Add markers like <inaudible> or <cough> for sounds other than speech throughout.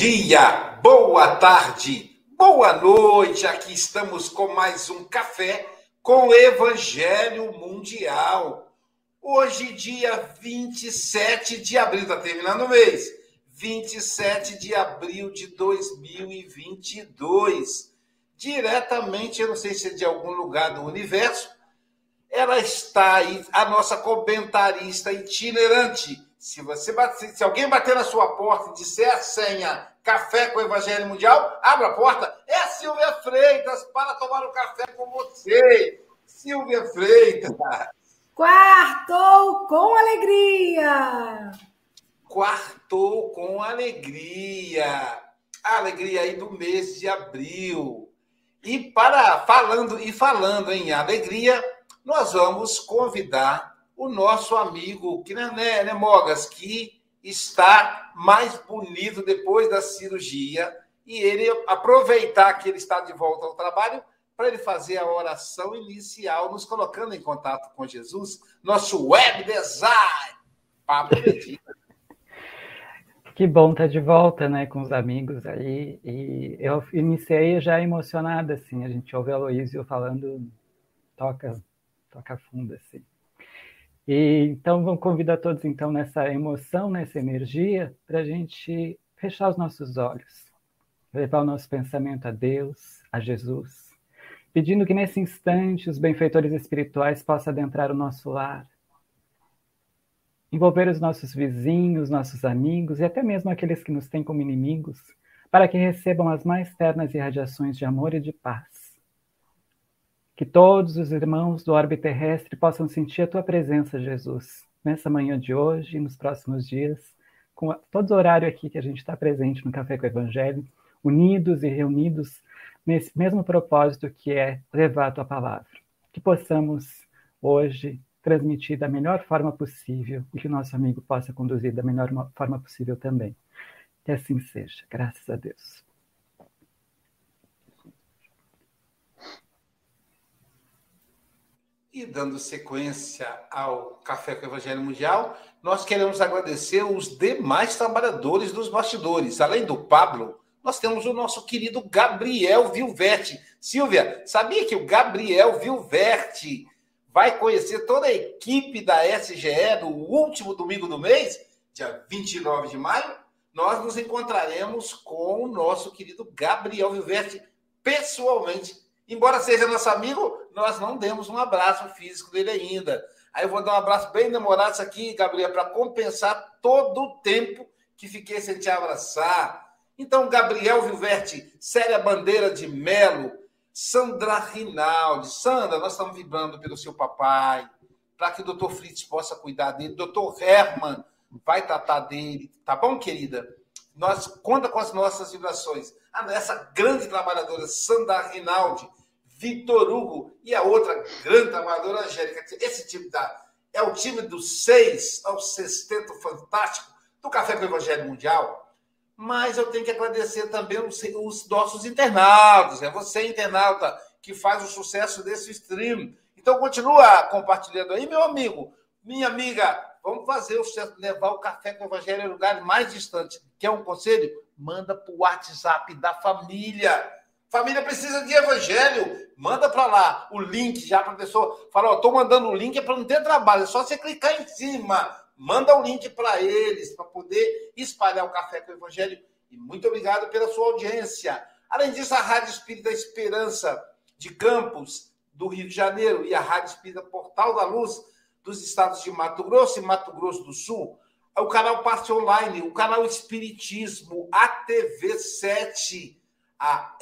dia, boa tarde, boa noite. Aqui estamos com mais um café com Evangelho Mundial. Hoje, dia 27 de abril, está terminando o mês. 27 de abril de 2022. Diretamente, eu não sei se é de algum lugar do universo, ela está aí, a nossa comentarista itinerante se você bater, se alguém bater na sua porta e disser a senha Café com o Evangelho Mundial, abra a porta. É a Silvia Freitas para tomar um café com você. Silvia Freitas. Quartou com alegria. Quartou com alegria. A alegria aí do mês de abril. E para falando e falando em alegria, nós vamos convidar o nosso amigo, que né, né, né, Mogas, que está mais bonito depois da cirurgia, e ele aproveitar que ele está de volta ao trabalho para ele fazer a oração inicial, nos colocando em contato com Jesus, nosso web design. Pablo <laughs> Que bom estar de volta, né, com os amigos aí. E eu iniciei já emocionada, assim. A gente ouve a Aloysio falando, toca, toca fundo, assim. E, então, vamos convidar todos, então, nessa emoção, nessa energia, para a gente fechar os nossos olhos, levar o nosso pensamento a Deus, a Jesus, pedindo que nesse instante os benfeitores espirituais possam adentrar o nosso lar, envolver os nossos vizinhos, nossos amigos e até mesmo aqueles que nos têm como inimigos, para que recebam as mais ternas irradiações de amor e de paz que todos os irmãos do orbe terrestre possam sentir a tua presença, Jesus, nessa manhã de hoje e nos próximos dias, com todo o horário aqui que a gente está presente no Café com o Evangelho, unidos e reunidos nesse mesmo propósito que é levar a tua palavra. Que possamos hoje transmitir da melhor forma possível e que o nosso amigo possa conduzir da melhor forma possível também. Que assim seja, graças a Deus. E dando sequência ao Café com o Evangelho Mundial, nós queremos agradecer os demais trabalhadores dos bastidores. Além do Pablo, nós temos o nosso querido Gabriel Vilverte. Silvia, sabia que o Gabriel Vilverte vai conhecer toda a equipe da SGE no último domingo do mês, dia 29 de maio? Nós nos encontraremos com o nosso querido Gabriel Vilverte pessoalmente Embora seja nosso amigo, nós não demos um abraço físico dele ainda. Aí eu vou dar um abraço bem demorado aqui, Gabriel, para compensar todo o tempo que fiquei sem te abraçar. Então, Gabriel Vilverte, Célia Bandeira de Melo, Sandra Rinaldi. Sandra, nós estamos vibrando pelo seu papai, para que o doutor Fritz possa cuidar dele. Doutor Herman vai tratar dele, tá bom, querida? Nós conta com as nossas vibrações. Ah, essa grande trabalhadora, Sandra Rinaldi, Vitor Hugo e a outra grande trabalhadora, Angélica. Esse time da, é o time dos seis ao sexteto fantástico do Café com o Evangelho Mundial. Mas eu tenho que agradecer também os, os nossos internautas. É você, internauta, que faz o sucesso desse stream. Então, continua compartilhando aí, meu amigo, minha amiga. Vamos fazer o sucesso, levar o Café com o Evangelho em lugar mais distante. Quer um conselho? Manda para o WhatsApp da família Família precisa de evangelho. Manda para lá o link já para a pessoa. Fala, ó, mandando o link é para não ter trabalho, é só você clicar em cima. Manda o link para eles, para poder espalhar o café com o evangelho. E muito obrigado pela sua audiência. Além disso, a Rádio Espírita Esperança de Campos, do Rio de Janeiro, e a Rádio Espírita Portal da Luz, dos estados de Mato Grosso e Mato Grosso do Sul, o canal Passe Online, o canal Espiritismo, a TV 7 a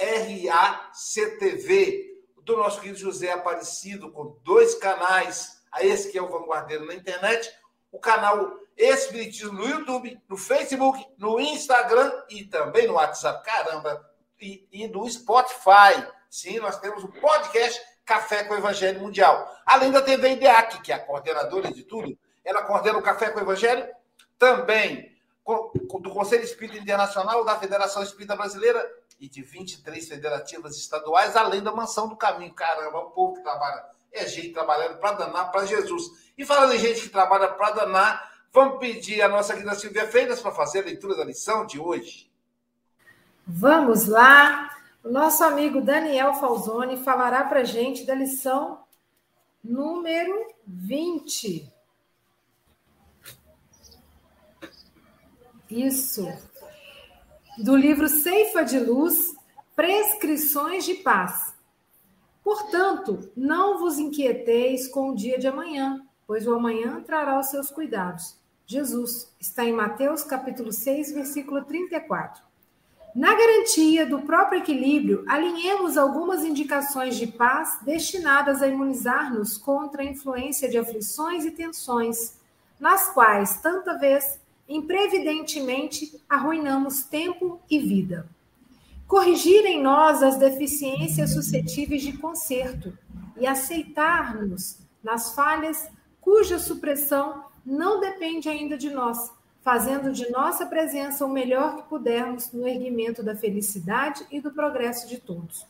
RACTV, do nosso querido José Aparecido, com dois canais, a esse que é o Vanguardeiro na internet, o canal Espiritismo no YouTube, no Facebook, no Instagram e também no WhatsApp, caramba, e, e no Spotify. Sim, nós temos o podcast Café com o Evangelho Mundial. Além da TV IDEAC, que é a coordenadora de tudo, ela coordena o Café com o Evangelho, também do Conselho Espírita Internacional, da Federação Espírita Brasileira e de 23 federativas estaduais, além da Mansão do Caminho. Caramba, o povo que trabalha é gente trabalhando para danar para Jesus. E falando em gente que trabalha para danar, vamos pedir a nossa querida Silvia Freitas para fazer a leitura da lição de hoje. Vamos lá. O nosso amigo Daniel Falzoni falará para gente da lição número 20. Isso. Do livro Ceifa de Luz, Prescrições de Paz. Portanto, não vos inquieteis com o dia de amanhã, pois o amanhã trará os seus cuidados. Jesus está em Mateus capítulo 6, versículo 34. Na garantia do próprio equilíbrio, alinhemos algumas indicações de paz destinadas a imunizar-nos contra a influência de aflições e tensões, nas quais, tanta vez, imprevidentemente, arruinamos tempo e vida. Corrigir em nós as deficiências suscetíveis de conserto e aceitar-nos nas falhas cuja supressão não depende ainda de nós, fazendo de nossa presença o melhor que pudermos no erguimento da felicidade e do progresso de todos.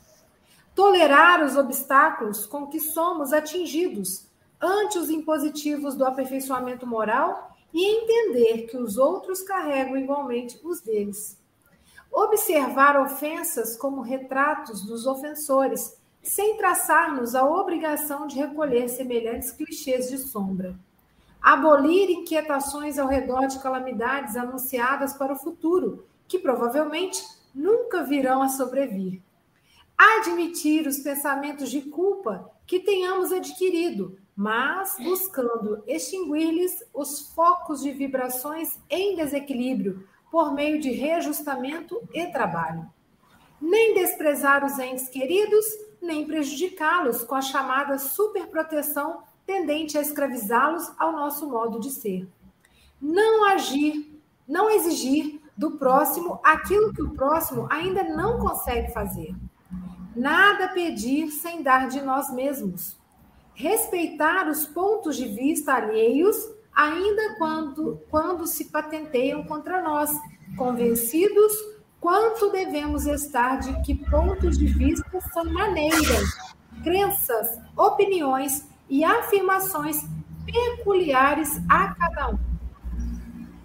Tolerar os obstáculos com que somos atingidos ante os impositivos do aperfeiçoamento moral e entender que os outros carregam igualmente os deles. Observar ofensas como retratos dos ofensores, sem traçar-nos a obrigação de recolher semelhantes clichês de sombra. Abolir inquietações ao redor de calamidades anunciadas para o futuro, que provavelmente nunca virão a sobrevir. Admitir os pensamentos de culpa que tenhamos adquirido, mas buscando extinguir-lhes os focos de vibrações em desequilíbrio por meio de reajustamento e trabalho. Nem desprezar os entes queridos, nem prejudicá-los com a chamada superproteção tendente a escravizá-los ao nosso modo de ser. Não agir, não exigir do próximo aquilo que o próximo ainda não consegue fazer. Nada pedir sem dar de nós mesmos respeitar os pontos de vista alheios, ainda quando, quando se patenteiam contra nós, convencidos quanto devemos estar de que pontos de vista são maneiras, crenças, opiniões e afirmações peculiares a cada um.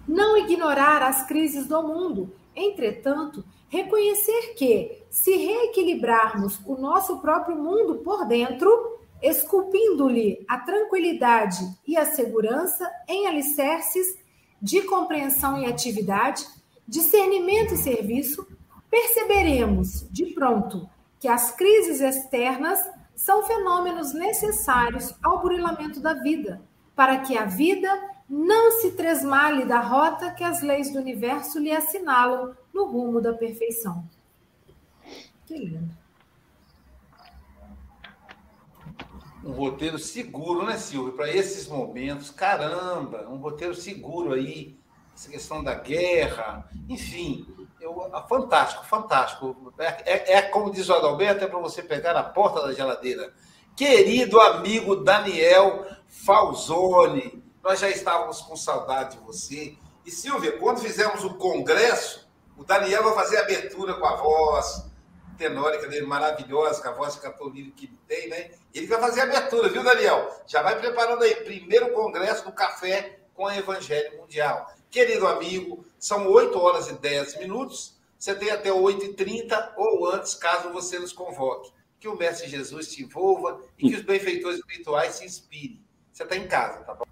Não ignorar as crises do mundo, entretanto, reconhecer que, se reequilibrarmos o nosso próprio mundo por dentro, esculpindo-lhe a tranquilidade e a segurança em alicerces de compreensão e atividade, discernimento e serviço, perceberemos de pronto que as crises externas são fenômenos necessários ao burilamento da vida, para que a vida não se tresmale da rota que as leis do universo lhe assinalam no rumo da perfeição. Que lindo. Um roteiro seguro, né, Silvio, para esses momentos. Caramba, um roteiro seguro aí, essa questão da guerra, enfim, eu, fantástico, fantástico. É, é, é, como diz o Adalberto, é para você pegar na porta da geladeira. Querido amigo Daniel Falzoni, nós já estávamos com saudade de você. E Silvia, quando fizemos o congresso, o Daniel vai fazer a abertura com a voz, tenórica dele maravilhosa, com a voz de cantor que ele tem, né? Ele vai fazer a abertura, viu, Daniel? Já vai preparando aí, primeiro congresso do Café com o Evangelho Mundial. Querido amigo, são 8 horas e 10 minutos, você tem até 8h30 ou antes, caso você nos convoque. Que o Mestre Jesus te envolva e que os benfeitores espirituais se inspirem. Você está em casa, tá bom?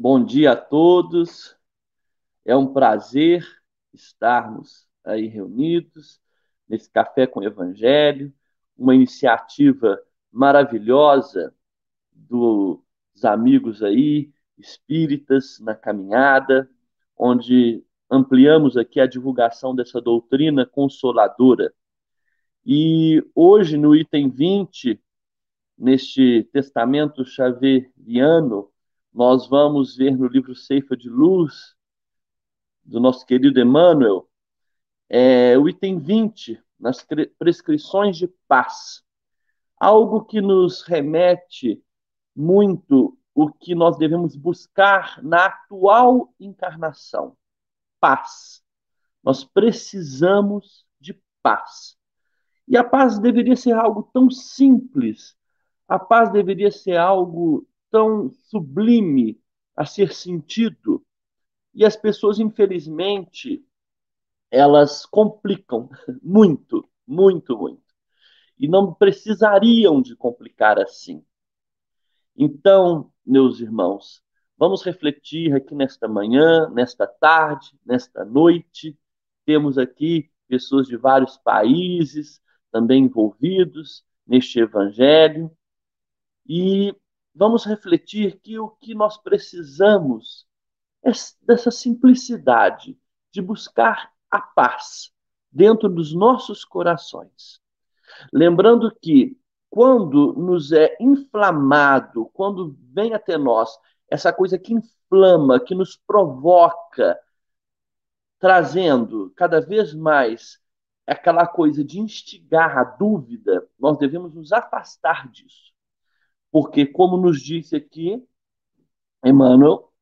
Bom dia a todos. É um prazer estarmos aí reunidos nesse café com o Evangelho, uma iniciativa maravilhosa dos amigos aí espíritas na caminhada, onde ampliamos aqui a divulgação dessa doutrina consoladora. E hoje no item 20, neste testamento xaveriano, nós vamos ver no livro Ceifa de Luz, do nosso querido Emmanuel, é, o item 20, nas prescrições de paz. Algo que nos remete muito o que nós devemos buscar na atual encarnação: paz. Nós precisamos de paz. E a paz deveria ser algo tão simples, a paz deveria ser algo tão sublime a ser sentido. E as pessoas, infelizmente, elas complicam muito, muito, muito. E não precisariam de complicar assim. Então, meus irmãos, vamos refletir aqui nesta manhã, nesta tarde, nesta noite. Temos aqui pessoas de vários países também envolvidos neste evangelho. E vamos refletir que o que nós precisamos é dessa simplicidade de buscar a paz dentro dos nossos corações. Lembrando que quando nos é inflamado, quando vem até nós essa coisa que inflama, que nos provoca, trazendo cada vez mais aquela coisa de instigar a dúvida, nós devemos nos afastar disso. Porque, como nos disse aqui Emmanuel,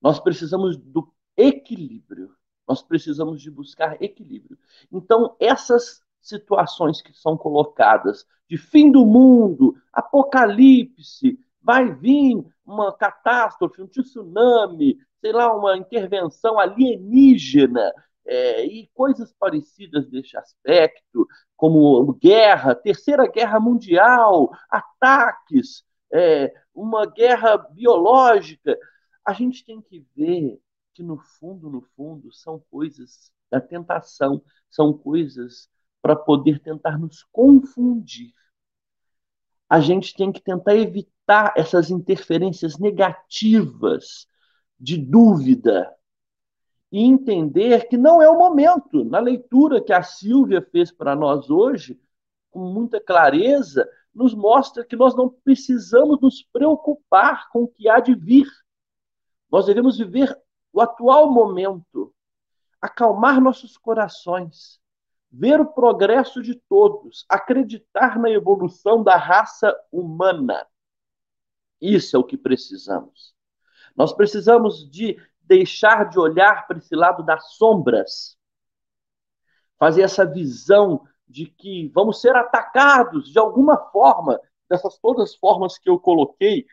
nós precisamos do equilíbrio. Nós precisamos de buscar equilíbrio. Então, essas situações que são colocadas de fim do mundo, apocalipse, vai vir uma catástrofe, um tsunami, sei lá, uma intervenção alienígena, é, e coisas parecidas deste aspecto, como guerra, terceira guerra mundial, ataques, é, uma guerra biológica, a gente tem que ver que no fundo, no fundo, são coisas da tentação, são coisas para poder tentar nos confundir. A gente tem que tentar evitar essas interferências negativas de dúvida, e entender que não é o momento. Na leitura que a Silvia fez para nós hoje, com muita clareza, nos mostra que nós não precisamos nos preocupar com o que há de vir. Nós devemos viver o atual momento, acalmar nossos corações, ver o progresso de todos, acreditar na evolução da raça humana. Isso é o que precisamos. Nós precisamos de deixar de olhar para esse lado das sombras, fazer essa visão de que vamos ser atacados de alguma forma, dessas todas as formas que eu coloquei,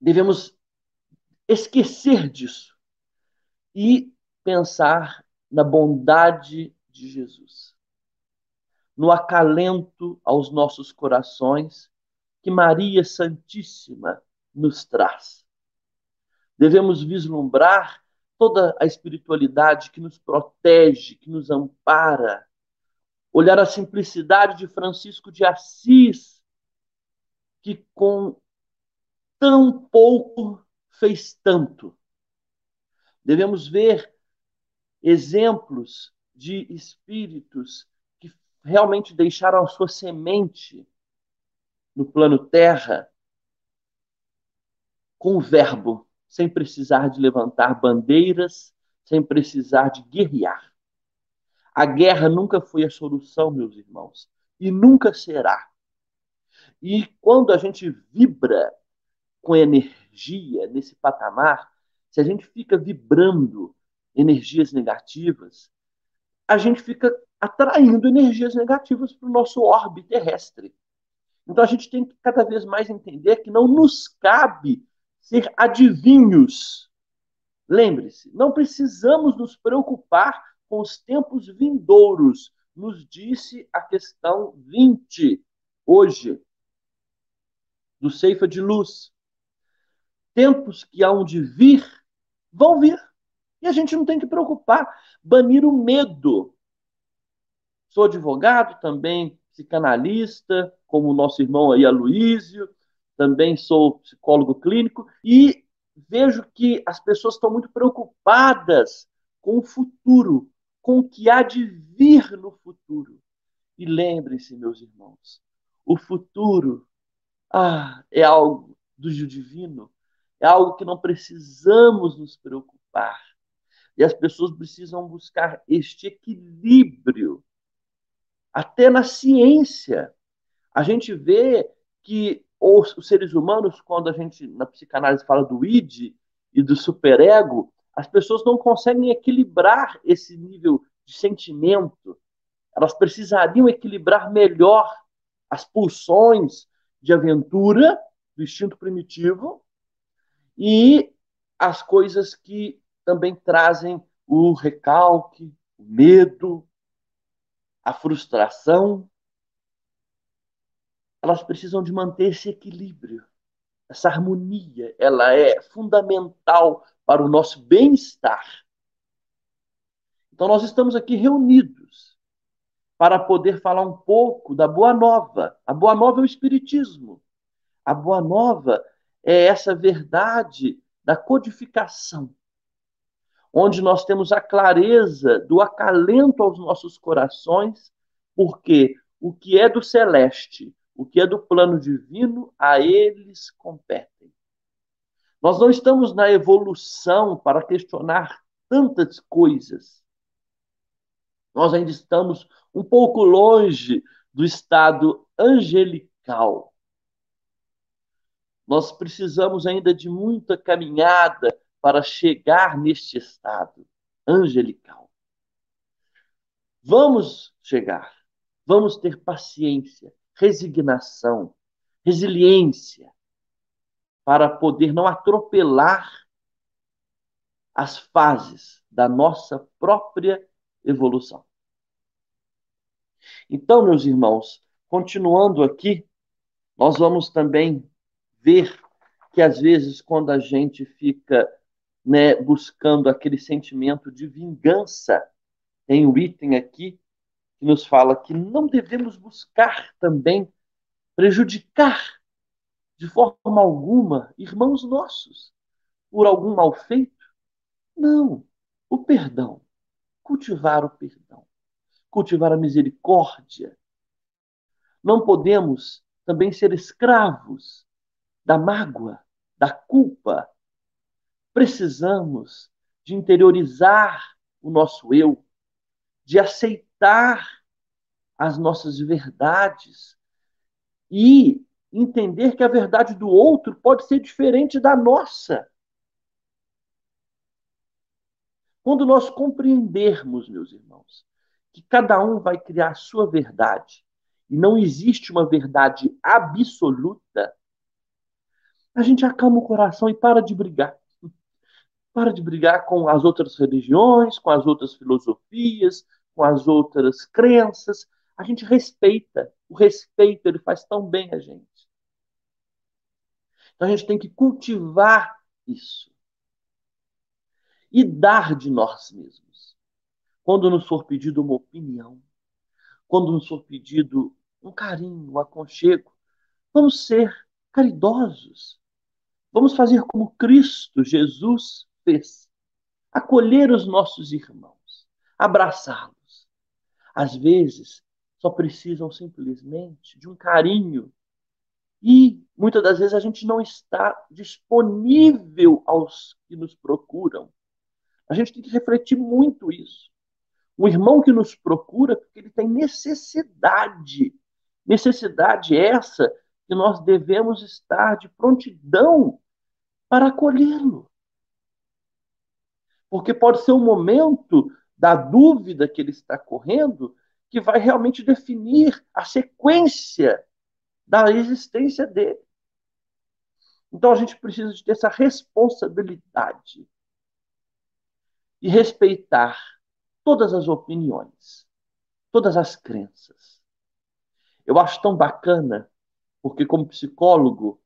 devemos esquecer disso e pensar na bondade de Jesus, no acalento aos nossos corações que Maria Santíssima nos traz. Devemos vislumbrar toda a espiritualidade que nos protege, que nos ampara. Olhar a simplicidade de Francisco de Assis, que com tão pouco fez tanto. Devemos ver exemplos de espíritos que realmente deixaram a sua semente no plano terra com o verbo sem precisar de levantar bandeiras, sem precisar de guerrear. A guerra nunca foi a solução, meus irmãos, e nunca será. E quando a gente vibra com energia nesse patamar, se a gente fica vibrando energias negativas, a gente fica atraindo energias negativas para o nosso orbe terrestre. Então a gente tem que cada vez mais entender que não nos cabe ser adivinhos. Lembre-se, não precisamos nos preocupar com os tempos vindouros, nos disse a questão 20, hoje, do Ceifa de Luz. Tempos que hão de vir, vão vir. E a gente não tem que preocupar. Banir o medo. Sou advogado também, psicanalista, como o nosso irmão aí, Aloísio, também sou psicólogo clínico e vejo que as pessoas estão muito preocupadas com o futuro, com o que há de vir no futuro. E lembrem-se, meus irmãos, o futuro ah, é algo do divino, é algo que não precisamos nos preocupar. E as pessoas precisam buscar este equilíbrio. Até na ciência, a gente vê que ou os seres humanos, quando a gente na psicanálise fala do id e do superego, as pessoas não conseguem equilibrar esse nível de sentimento, elas precisariam equilibrar melhor as pulsões de aventura do instinto primitivo e as coisas que também trazem o recalque, o medo, a frustração. Elas precisam de manter esse equilíbrio. Essa harmonia, ela é fundamental para o nosso bem-estar. Então nós estamos aqui reunidos para poder falar um pouco da boa nova. A boa nova é o espiritismo. A boa nova é essa verdade da codificação, onde nós temos a clareza do acalento aos nossos corações, porque o que é do celeste, o que é do plano divino, a eles competem. Nós não estamos na evolução para questionar tantas coisas. Nós ainda estamos um pouco longe do estado angelical. Nós precisamos ainda de muita caminhada para chegar neste estado angelical. Vamos chegar, vamos ter paciência, resignação, resiliência, para poder não atropelar as fases da nossa própria evolução. Então, meus irmãos, continuando aqui, nós vamos também ver que às vezes quando a gente fica né, buscando aquele sentimento de vingança, tem um item aqui que nos fala que não devemos buscar também prejudicar de forma alguma irmãos nossos por algum mal feito. Não, o perdão, cultivar o perdão, cultivar a misericórdia. Não podemos também ser escravos da mágoa, da culpa. Precisamos de interiorizar o nosso eu, de aceitar as nossas verdades e entender que a verdade do outro pode ser diferente da nossa. Quando nós compreendermos, meus irmãos, que cada um vai criar a sua verdade e não existe uma verdade absoluta, a gente acalma o coração e para de brigar. Para de brigar com as outras religiões, com as outras filosofias, com as outras crenças. A gente respeita. O respeito ele faz tão bem a gente. Então a gente tem que cultivar isso e dar de nós mesmos. Quando nos for pedido uma opinião, quando nos for pedido um carinho, um aconchego, vamos ser caridosos, Vamos fazer como Cristo Jesus fez: acolher os nossos irmãos, abraçá-los. Às vezes, só precisam simplesmente de um carinho. E muitas das vezes a gente não está disponível aos que nos procuram. A gente tem que refletir muito isso. O irmão que nos procura, porque ele tem necessidade. Necessidade essa que nós devemos estar de prontidão para acolhê-lo. Porque pode ser um momento da dúvida que ele está correndo que vai realmente definir a sequência da existência dele. Então a gente precisa de ter essa responsabilidade e respeitar todas as opiniões, todas as crenças. Eu acho tão bacana, porque como psicólogo,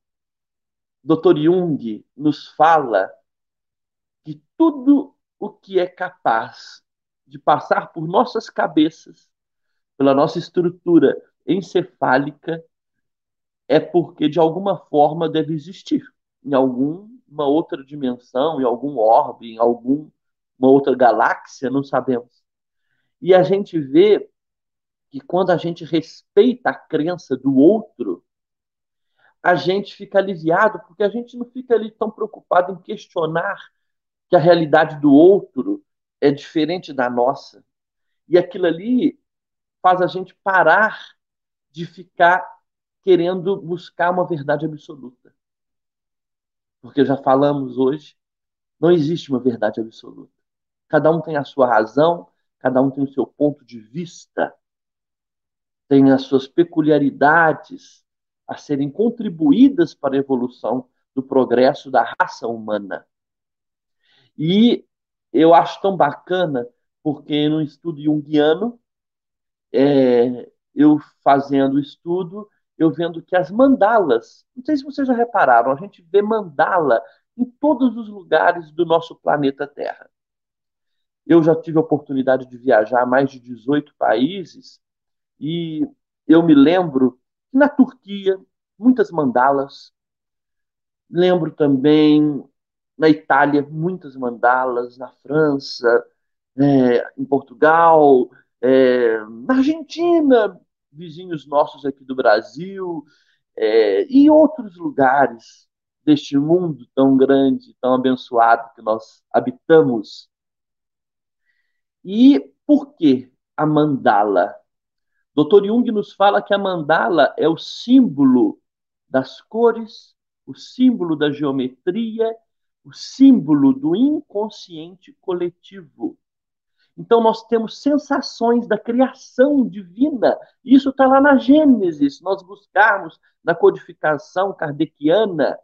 Dr. Jung nos fala que tudo o que é capaz de passar por nossas cabeças, pela nossa estrutura encefálica, é porque de alguma forma deve existir em alguma outra dimensão, em algum orbe, em alguma outra galáxia, não sabemos. E a gente vê que quando a gente respeita a crença do outro, a gente fica aliviado, porque a gente não fica ali tão preocupado em questionar que a realidade do outro é diferente da nossa. E aquilo ali faz a gente parar de ficar querendo buscar uma verdade absoluta. Porque já falamos hoje, não existe uma verdade absoluta. Cada um tem a sua razão, cada um tem o seu ponto de vista, tem as suas peculiaridades a serem contribuídas para a evolução do progresso da raça humana. E eu acho tão bacana, porque no estudo junguiano, é, eu fazendo o estudo, eu vendo que as mandalas, não sei se vocês já repararam, a gente vê mandala em todos os lugares do nosso planeta Terra. Eu já tive a oportunidade de viajar a mais de 18 países e eu me lembro que na Turquia, muitas mandalas. Lembro também na Itália, muitas mandalas, na França, é, em Portugal, é, na Argentina, vizinhos nossos aqui do Brasil, é, e outros lugares deste mundo tão grande, tão abençoado que nós habitamos. E por que a mandala? Dr. Jung nos fala que a mandala é o símbolo das cores, o símbolo da geometria, o símbolo do inconsciente coletivo. Então, nós temos sensações da criação divina. Isso está lá na Gênesis. Nós buscarmos na codificação kardeciana.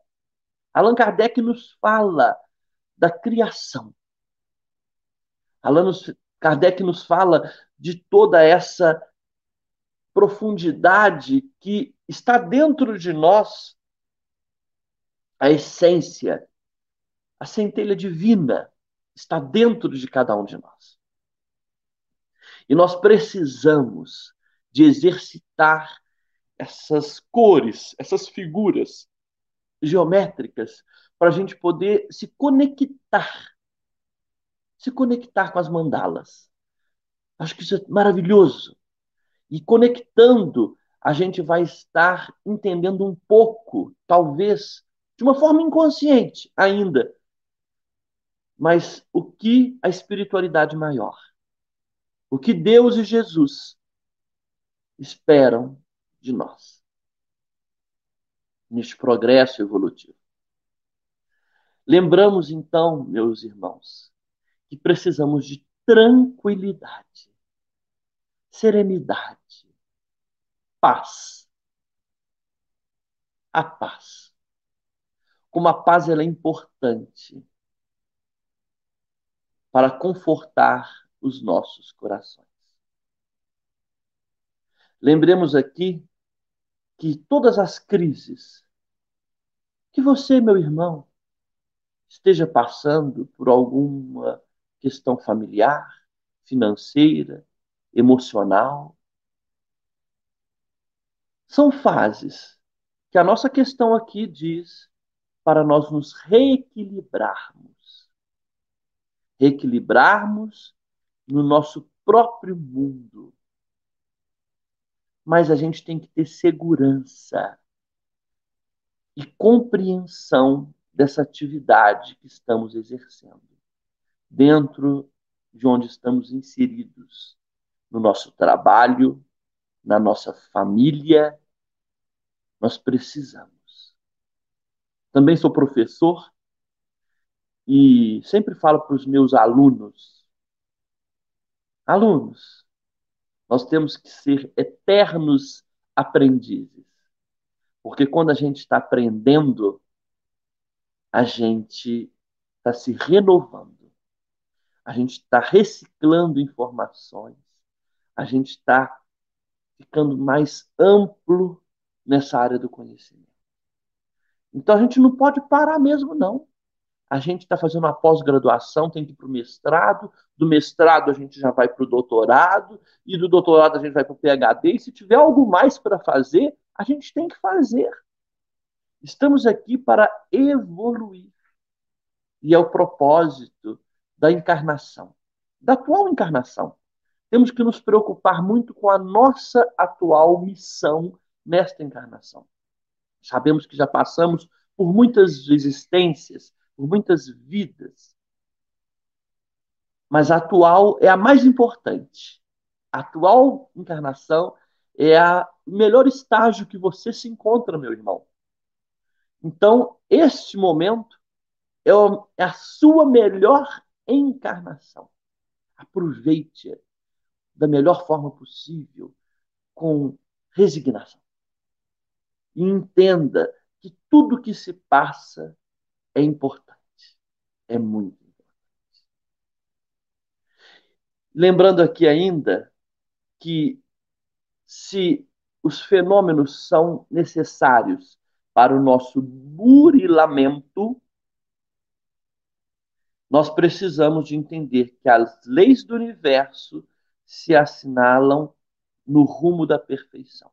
Allan Kardec nos fala da criação. Allan Kardec nos fala de toda essa profundidade que está dentro de nós, a essência, a centelha divina está dentro de cada um de nós. E nós precisamos de exercitar essas cores, essas figuras geométricas, para a gente poder se conectar, se conectar com as mandalas. Acho que isso é maravilhoso. E conectando, a gente vai estar entendendo um pouco, talvez de uma forma inconsciente ainda, mas o que a espiritualidade maior, o que Deus e Jesus esperam de nós neste progresso evolutivo. Lembramos então, meus irmãos, que precisamos de tranquilidade serenidade, paz. A paz. Como a paz ela é importante para confortar os nossos corações. Lembremos aqui que todas as crises que você, meu irmão, esteja passando por alguma questão familiar, financeira, emocional. São fases que a nossa questão aqui diz para nós nos reequilibrarmos. Reequilibrarmos no nosso próprio mundo. Mas a gente tem que ter segurança e compreensão dessa atividade que estamos exercendo, dentro de onde estamos inseridos no nosso trabalho, na nossa família. Nós precisamos. Também sou professor e sempre falo para os meus alunos: alunos, nós temos que ser eternos aprendizes. Porque quando a gente está aprendendo, a gente está se renovando, a gente está reciclando informações, a gente está ficando mais amplo nessa área do conhecimento. Então a gente não pode parar mesmo, não. A gente está fazendo uma pós-graduação, tem que ir para o mestrado, do mestrado a gente já vai para o doutorado, e do doutorado a gente vai para o PhD, e se tiver algo mais para fazer, a gente tem que fazer. Estamos aqui para evoluir. E é o propósito da encarnação, da atual encarnação temos que nos preocupar muito com a nossa atual missão nesta encarnação. Sabemos que já passamos por muitas existências, por muitas vidas. Mas a atual é a mais importante. A atual encarnação é o melhor estágio que você se encontra, meu irmão. Então, este momento é, é a sua melhor encarnação. Aproveite-a da melhor forma possível, com resignação. E entenda que tudo que se passa é importante, é muito importante. Lembrando aqui ainda que se os fenômenos são necessários para o nosso burilamento, nós precisamos de entender que as leis do universo se assinalam no rumo da perfeição.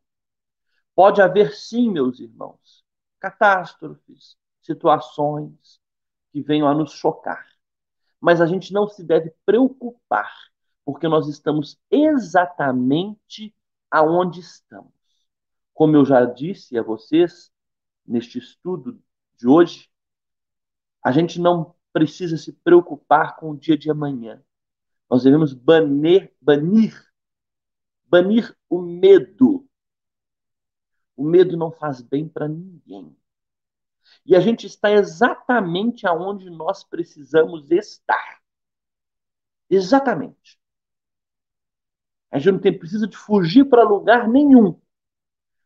Pode haver, sim, meus irmãos, catástrofes, situações que venham a nos chocar. Mas a gente não se deve preocupar, porque nós estamos exatamente aonde estamos. Como eu já disse a vocês neste estudo de hoje, a gente não precisa se preocupar com o dia de amanhã. Nós devemos banir, banir, banir o medo. O medo não faz bem para ninguém. E a gente está exatamente aonde nós precisamos estar. Exatamente. A gente não tem, precisa de fugir para lugar nenhum.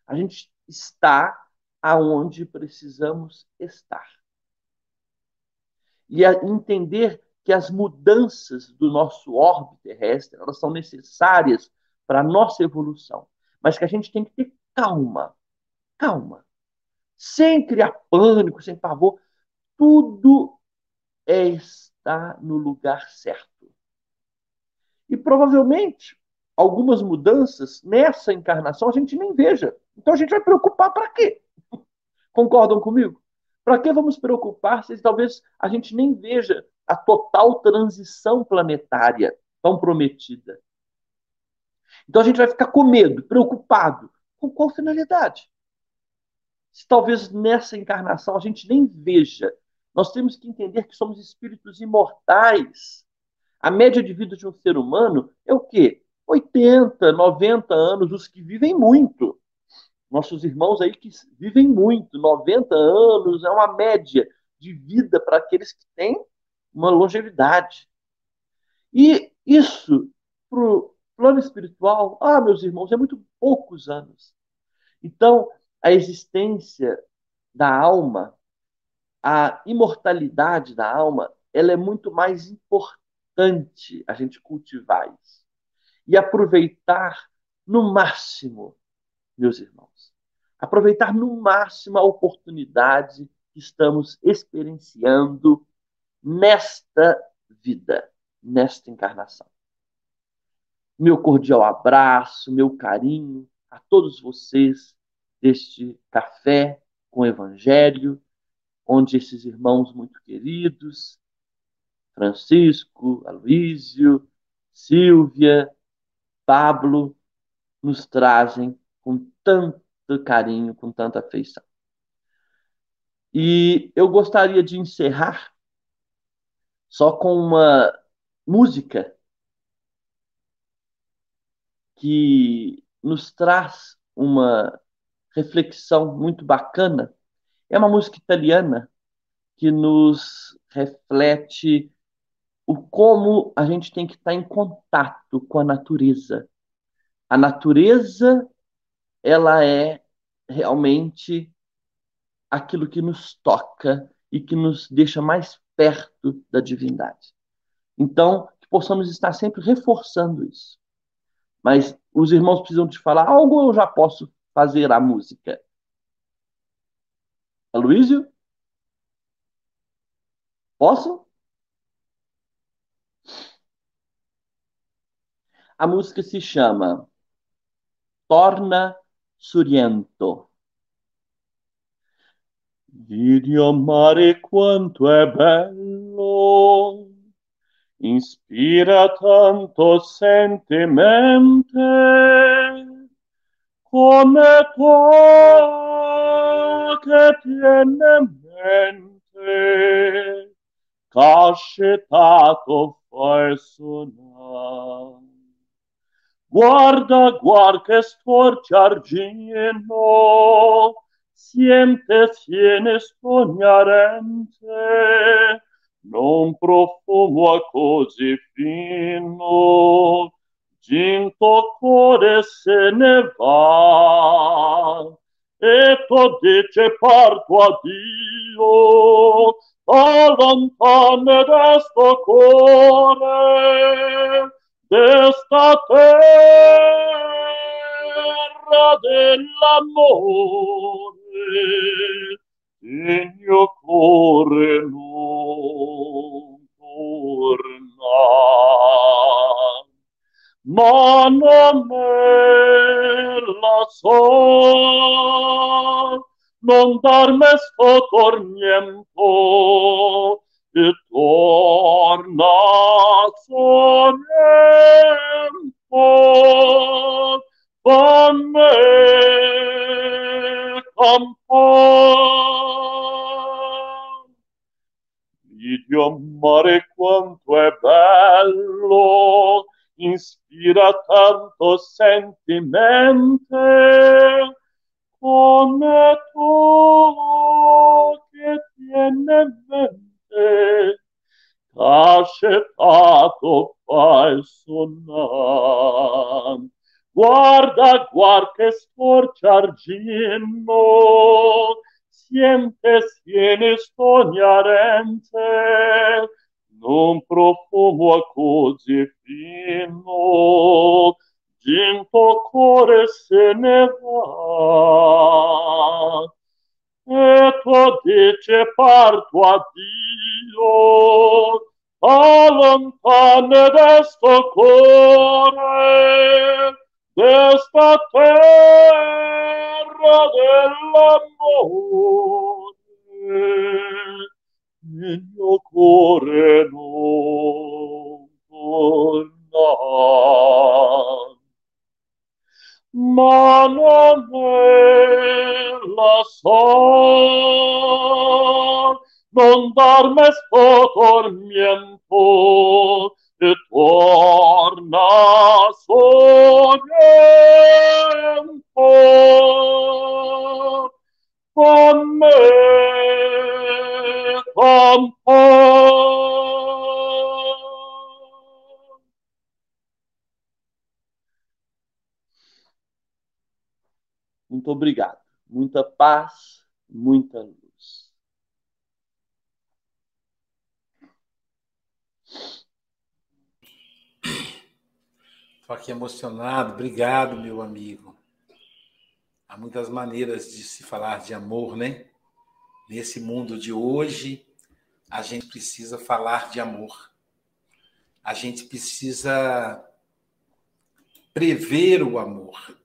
A gente está aonde precisamos estar e entender que as mudanças do nosso orbe terrestre elas são necessárias para a nossa evolução, mas que a gente tem que ter calma, calma, sem criar pânico, sem pavor, tudo é estar no lugar certo. E provavelmente algumas mudanças nessa encarnação a gente nem veja. Então a gente vai preocupar para quê? <laughs> Concordam comigo? Para que vamos preocupar se talvez a gente nem veja a total transição planetária tão prometida? Então a gente vai ficar com medo, preocupado. Com qual finalidade? Se talvez nessa encarnação a gente nem veja, nós temos que entender que somos espíritos imortais. A média de vida de um ser humano é o quê? 80, 90 anos, os que vivem muito nossos irmãos aí que vivem muito, 90 anos, é uma média de vida para aqueles que têm uma longevidade. E isso, para o plano espiritual, ah, meus irmãos, é muito poucos anos. Então, a existência da alma, a imortalidade da alma, ela é muito mais importante a gente cultivar isso. E aproveitar no máximo, meus irmãos aproveitar no máximo a oportunidade que estamos experienciando nesta vida, nesta encarnação. Meu cordial abraço, meu carinho a todos vocês deste café com Evangelho, onde esses irmãos muito queridos, Francisco, Aloísio, Silvia, Pablo, nos trazem com tanto carinho, com tanta afeição. E eu gostaria de encerrar só com uma música que nos traz uma reflexão muito bacana. É uma música italiana que nos reflete o como a gente tem que estar em contato com a natureza. A natureza ela é realmente aquilo que nos toca e que nos deixa mais perto da divindade. Então, que possamos estar sempre reforçando isso. Mas os irmãos precisam te falar algo eu já posso fazer a música? Aloysio? Posso? A música se chama Torna Suriento. Vidi amare quanto è bello, ispira tanto sentimente, come tu che tiene mente, cascetato fai sonar. Guarda, guarda che storci argino, siente tiene sognarente, non profumo così fino, Ginto cuore se ne va, e to dice parto a Dio, allontane desto cuore, desta terra dell'amore, il mio cuore non torna. Ma non me la so, non darme sto tormento, e torna sorrento, con me campar. Vidi amare quanto è bello, inspira tanto sentimento, come tu che tiene mente, accettato fai sonar. Guarda, guarda che sporcia argino, siente, siene sognarente, Non profumo acorde fino din tuo cuore se ne va. E tu dice parto a Dio, a lontane desto core, desta terra dell'amore. Il mio cuore torna. Ma non me la darme tormento, e torna con Muito obrigado. Muita paz, muita luz. Estou aqui emocionado. Obrigado, meu amigo. Há muitas maneiras de se falar de amor, né? Nesse mundo de hoje, a gente precisa falar de amor. A gente precisa prever o amor.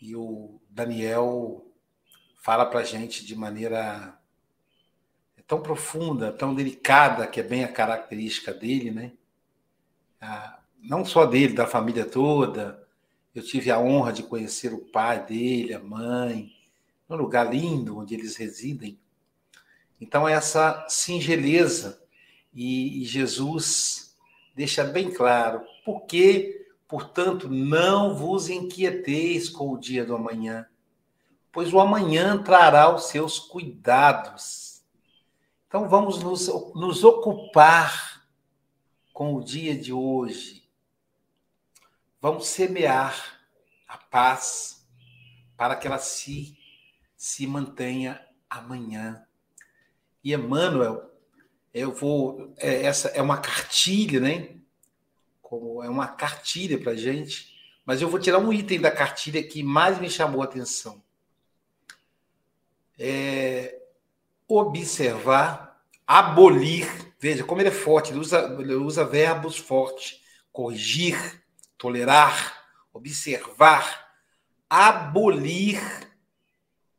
E o Daniel fala para a gente de maneira tão profunda, tão delicada, que é bem a característica dele, né? não só dele, da família toda. Eu tive a honra de conhecer o pai dele, a mãe, num lugar lindo onde eles residem. Então, essa singeleza, e, Jesus deixa bem claro por que, portanto, não vos inquieteis com o dia do amanhã, pois o amanhã trará os seus cuidados. Então, vamos nos, nos ocupar com o dia de hoje Vamos semear a paz para que ela se, se mantenha amanhã. E Emmanuel, eu vou. É, essa é uma cartilha, né? Como é uma cartilha para gente, mas eu vou tirar um item da cartilha que mais me chamou a atenção. É, observar, abolir. Veja como ele é forte, ele usa, ele usa verbos fortes. Corrigir, tolerar, observar, abolir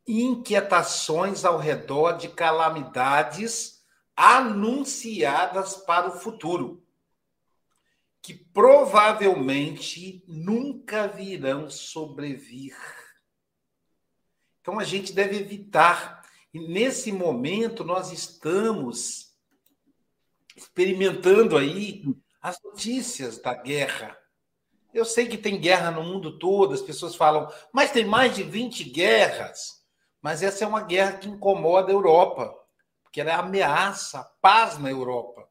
inquietações ao redor de calamidades anunciadas para o futuro, que provavelmente nunca virão sobrevir. Então a gente deve evitar. E nesse momento nós estamos experimentando aí as notícias da guerra, eu sei que tem guerra no mundo todo, as pessoas falam, mas tem mais de 20 guerras. Mas essa é uma guerra que incomoda a Europa, porque ela ameaça a paz na Europa.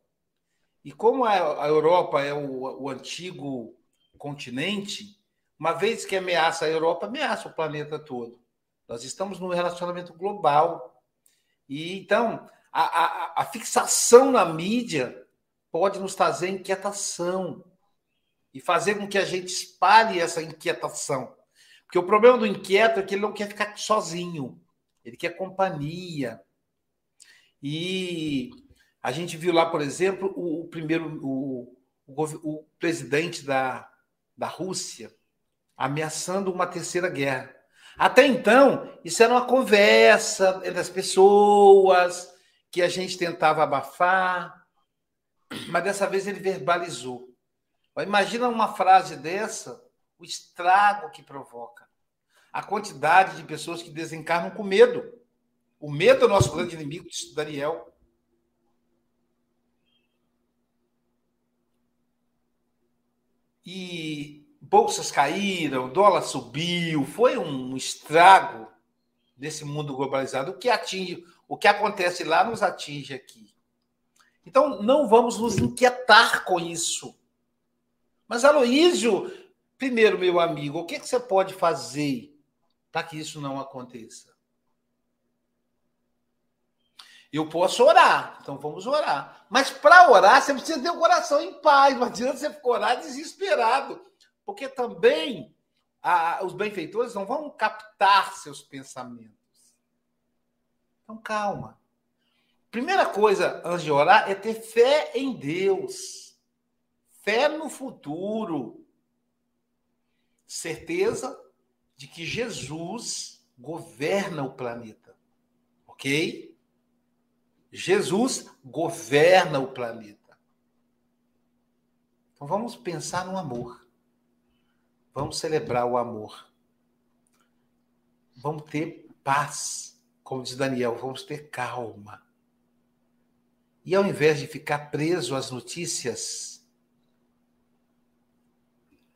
E como a, Europa é o, o antigo continente, uma vez que ameaça a Europa, ameaça o planeta todo. Nós estamos num relacionamento global. E então, a, a, a fixação na mídia pode nos trazer inquietação e fazer com que a gente espalhe essa inquietação. Porque o problema do inquieto é que ele não quer ficar sozinho, ele quer companhia. E a gente viu lá, por exemplo, o, o primeiro, o, o, o presidente da, da Rússia ameaçando uma terceira guerra. Até então, isso era uma conversa entre as pessoas que a gente tentava abafar, mas dessa vez ele verbalizou. Imagina uma frase dessa, o estrago que provoca. A quantidade de pessoas que desencarnam com medo. O medo é o nosso grande inimigo, disse Daniel. E bolsas caíram, dólar subiu, foi um estrago desse mundo globalizado. O que atinge, o que acontece lá nos atinge aqui. Então não vamos nos inquietar com isso. Mas Aloísio, primeiro meu amigo, o que, que você pode fazer para que isso não aconteça? Eu posso orar, então vamos orar. Mas para orar, você precisa ter o coração em paz. Não adianta você orar desesperado. Porque também a, os benfeitores não vão captar seus pensamentos. Então, calma. Primeira coisa antes de orar é ter fé em Deus, fé no futuro, certeza de que Jesus governa o planeta, ok? Jesus governa o planeta. Então vamos pensar no amor. Vamos celebrar o amor. Vamos ter paz, como diz Daniel, vamos ter calma. E ao invés de ficar preso às notícias,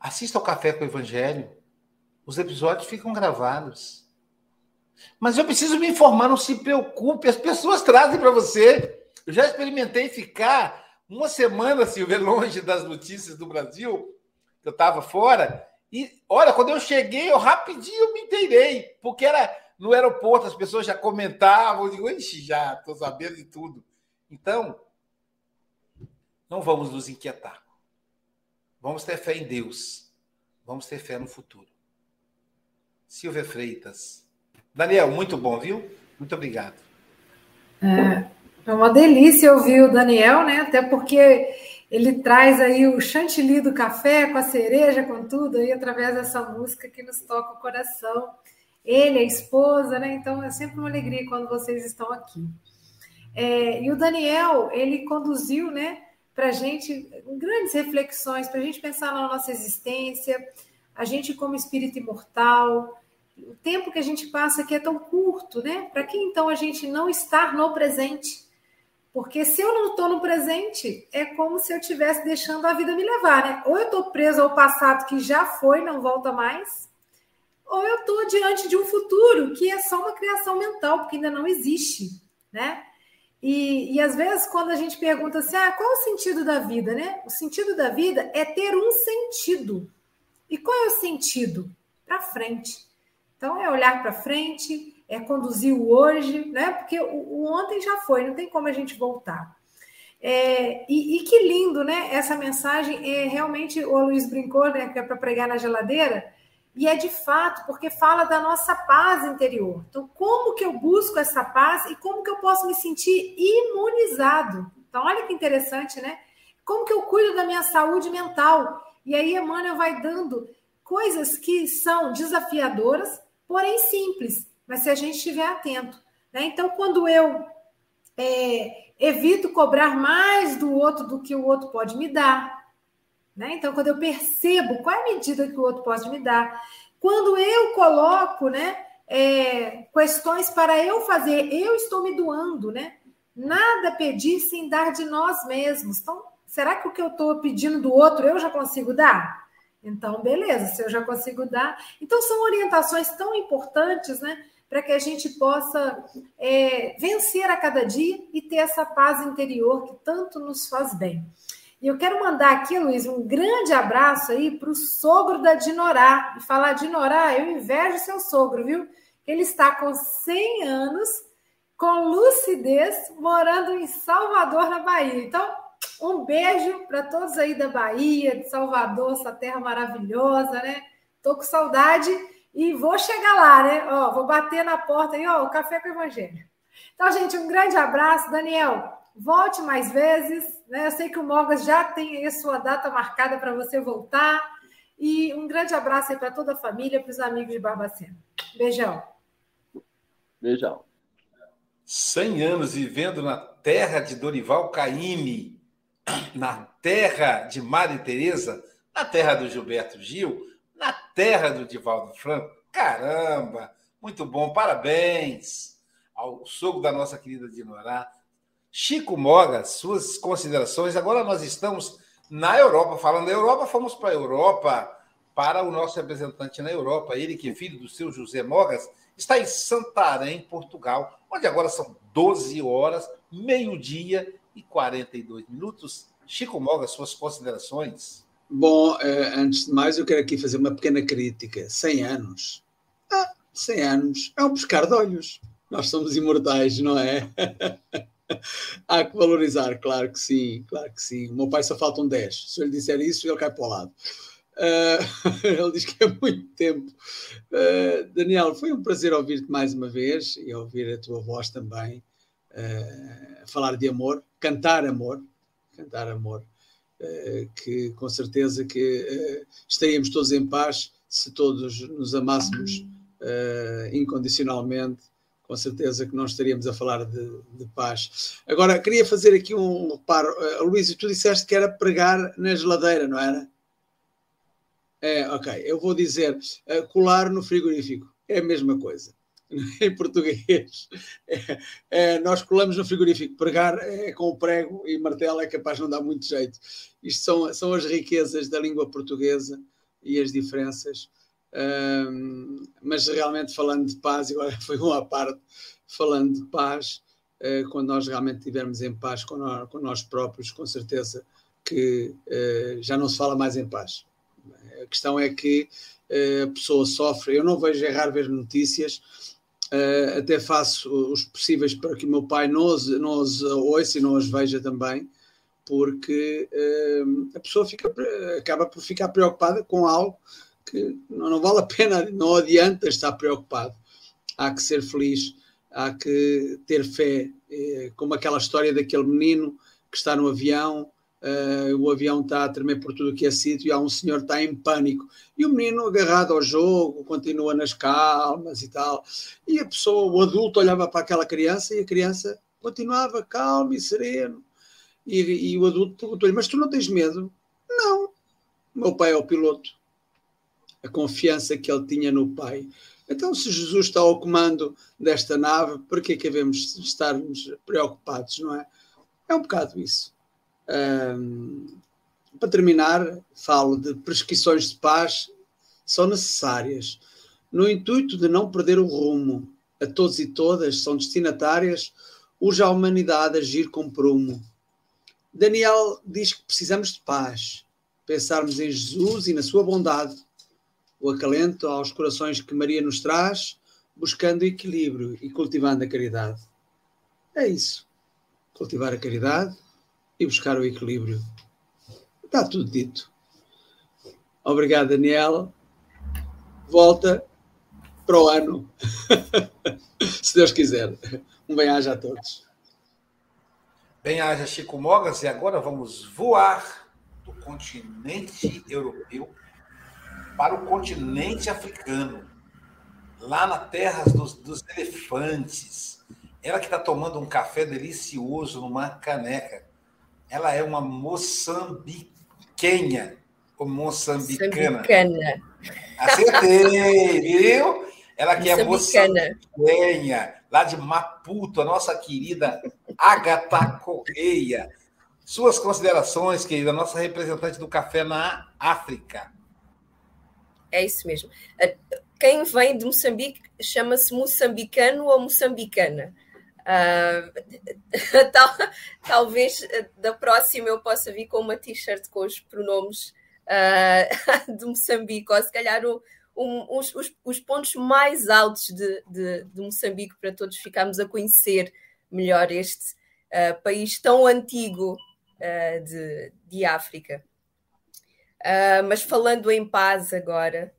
assista ao Café com o Evangelho. Os episódios ficam gravados. Mas eu preciso me informar, não se preocupe, as pessoas trazem para você. Eu já experimentei ficar uma semana, Silvia, longe das notícias do Brasil, eu estava fora, e olha, quando eu cheguei, eu rapidinho me inteirei, porque era no aeroporto, as pessoas já comentavam, eu digo, ixi, já estou sabendo de tudo. Então, não vamos nos inquietar. Vamos ter fé em Deus. Vamos ter fé no futuro. Silvia Freitas. Daniel, muito bom, viu? Muito obrigado. É, é uma delícia ouvir o Daniel, né? Até porque ele traz aí o chantilly do café com a cereja, com tudo, aí através dessa música que nos toca o coração. Ele, a esposa, né? Então é sempre uma alegria quando vocês estão aqui. É, e o Daniel, ele conduziu, né, para a gente grandes reflexões, para a gente pensar na nossa existência, a gente como espírito imortal, o tempo que a gente passa aqui é tão curto, né? Para que então a gente não estar no presente? Porque se eu não estou no presente, é como se eu estivesse deixando a vida me levar, né? Ou eu estou preso ao passado que já foi, não volta mais, ou eu estou diante de um futuro que é só uma criação mental, porque ainda não existe, né? E, e às vezes, quando a gente pergunta assim, ah, qual é o sentido da vida, né? O sentido da vida é ter um sentido. E qual é o sentido? Para frente. Então, é olhar para frente, é conduzir o hoje, né? Porque o, o ontem já foi, não tem como a gente voltar. É, e, e, que lindo, né? Essa mensagem é realmente o Luiz brincou, né? Que é para pregar na geladeira, e é de fato, porque fala da nossa paz interior. Então, como que eu busco essa paz e como que eu posso me sentir imunizado? Então, olha que interessante, né? Como que eu cuido da minha saúde mental? E aí, Emmanuel vai dando coisas que são desafiadoras, porém simples mas se a gente estiver atento. Né? Então, quando eu é, evito cobrar mais do outro do que o outro pode me dar, né? então, quando eu percebo qual é a medida que o outro pode me dar, quando eu coloco né, é, questões para eu fazer, eu estou me doando, né? Nada pedir sem dar de nós mesmos. Então, será que o que eu estou pedindo do outro eu já consigo dar? Então, beleza, se eu já consigo dar. Então, são orientações tão importantes, né? para que a gente possa é, vencer a cada dia e ter essa paz interior que tanto nos faz bem. E eu quero mandar aqui, Luiz, um grande abraço aí para o sogro da Dinorá. E falar, Dinorá, eu invejo seu sogro, viu? Ele está com 100 anos, com lucidez, morando em Salvador, na Bahia. Então, um beijo para todos aí da Bahia, de Salvador, essa terra maravilhosa, né? Tô com saudade e vou chegar lá, né? Ó, vou bater na porta aí, ó, o café com o Evangelho. Então, gente, um grande abraço, Daniel. Volte mais vezes, né? Eu sei que o Mogas já tem aí a sua data marcada para você voltar. E um grande abraço aí para toda a família, para os amigos de Barbacena. Beijão. Beijão. 100 anos vivendo na terra de Dorival Caymmi, na terra de Maria Tereza, na terra do Gilberto Gil, na terra do Divaldo Franco. Caramba! Muito bom, parabéns ao sogro da nossa querida Dinorá. Chico Moga, suas considerações. Agora nós estamos na Europa. Falando da Europa, fomos para a Europa, para o nosso representante na Europa, ele que é filho do seu José Mogas, está em Santarém, Portugal, onde agora são 12 horas, meio-dia e 42 minutos. Chico Moga, suas considerações. Bom, eh, antes de mais, eu quero aqui fazer uma pequena crítica. 100 anos. Ah, 100 anos é um pescar de olhos. Nós somos imortais, não é? <laughs> <laughs> Há que valorizar, claro que sim, claro que sim. O meu pai só faltam 10. Se eu lhe disser isso, ele cai para o lado. Uh, <laughs> ele diz que é muito tempo. Uh, Daniel, foi um prazer ouvir-te mais uma vez e ouvir a tua voz também. Uh, falar de amor, cantar amor, cantar amor, que com certeza que estaríamos todos em paz se todos nos amássemos incondicionalmente com certeza que não estaríamos a falar de, de, paz. Agora, queria fazer aqui um reparo. Uh, Luís, tu disseste que era pregar na geladeira, não era? É, ok. Eu vou dizer uh, colar no frigorífico. É a mesma coisa. <laughs> em português. É, é, nós colamos no frigorífico. Pregar é com o prego e martelo é capaz de não dar muito jeito. Isto são, são as riquezas da língua portuguesa e as diferenças mas realmente falando de paz, agora <laughs> foi uma parte, falando de paz, uh, quando nós realmente estivermos em paz com nós, com nós próprios, com certeza que uh, já não se fala mais em paz. A questão é que uh, a pessoa sofre, eu não vejo errar ver notícias, até faço os possíveis para que o meu pai não os, não os ouça e não os veja também, porque a pessoa fica, acaba por ficar preocupada com algo que não, vale a pena, não adianta estar preocupado. Há que ser feliz, há que ter fé, é, como aquela história daquele menino que está no avião, uh, o avião está a tremer por tudo que é sítio e há um senhor que está em pânico. E o menino agarrado ao jogo, continua nas calmas e tal. E a pessoa, o adulto, olhava para aquela criança e a criança continuava calmo e sereno. E, e o adulto perguntou-lhe: Mas tu não tens medo? Não. Meu pai é o piloto a confiança que ele tinha no Pai. Então, se Jesus está ao comando desta nave, por que é que devemos estarmos preocupados, não é? É um bocado isso. Um, para terminar, falo de prescrições de paz são necessárias, no intuito de não perder o rumo. A todos e todas são destinatárias, urge a humanidade agir com prumo. Daniel diz que precisamos de paz, pensarmos em Jesus e na sua bondade o acalento aos corações que Maria nos traz, buscando equilíbrio e cultivando a caridade. É isso. Cultivar a caridade e buscar o equilíbrio. Está tudo dito. Obrigado, Daniel. Volta para o ano. <laughs> Se Deus quiser. Um bem-aja a todos. Bem-aja, Chico Mogas. E agora vamos voar do continente europeu para o continente africano, lá na terra dos, dos elefantes. Ela que está tomando um café delicioso numa caneca. Ela é uma moçambiquenha, ou moçambicana. Moçambicana. Acertei, viu? Ela que é moçambiquenha, lá de Maputo, a nossa querida Agatha Correia. Suas considerações, querida, nossa representante do café na África. É isso mesmo. Quem vem de Moçambique chama-se moçambicano ou moçambicana. Uh, <laughs> tal, talvez da próxima eu possa vir com uma t-shirt com os pronomes uh, <laughs> de Moçambique, ou se calhar o, um, os, os, os, pontos mais altos de, de, de, Moçambique para todos ficarmos a conhecer melhor este uh, país tão antigo de, de África. Uh, mas falando em paz agora,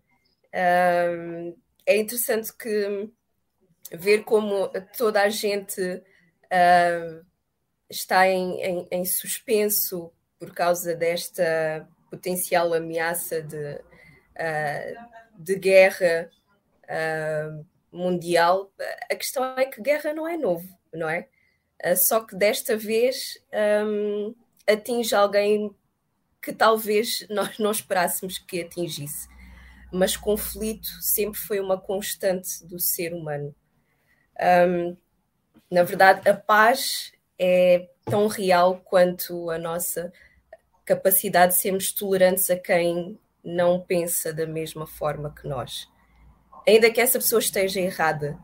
é interessante que ver como toda a gente está em, em, em suspenso por causa desta potencial ameaça de, uh, de guerra uh, mundial. A questão é que guerra não é novo, não é? Uh, só que desta vez um, atinge alguém que talvez nós não esperássemos que atingisse. Mas conflito sempre foi uma constante do ser humano. Um, na verdade, a paz é tão real quanto a nossa capacidade de sermos tolerantes a quem não pensa da mesma forma que nós. Ainda que essa pessoa esteja errada,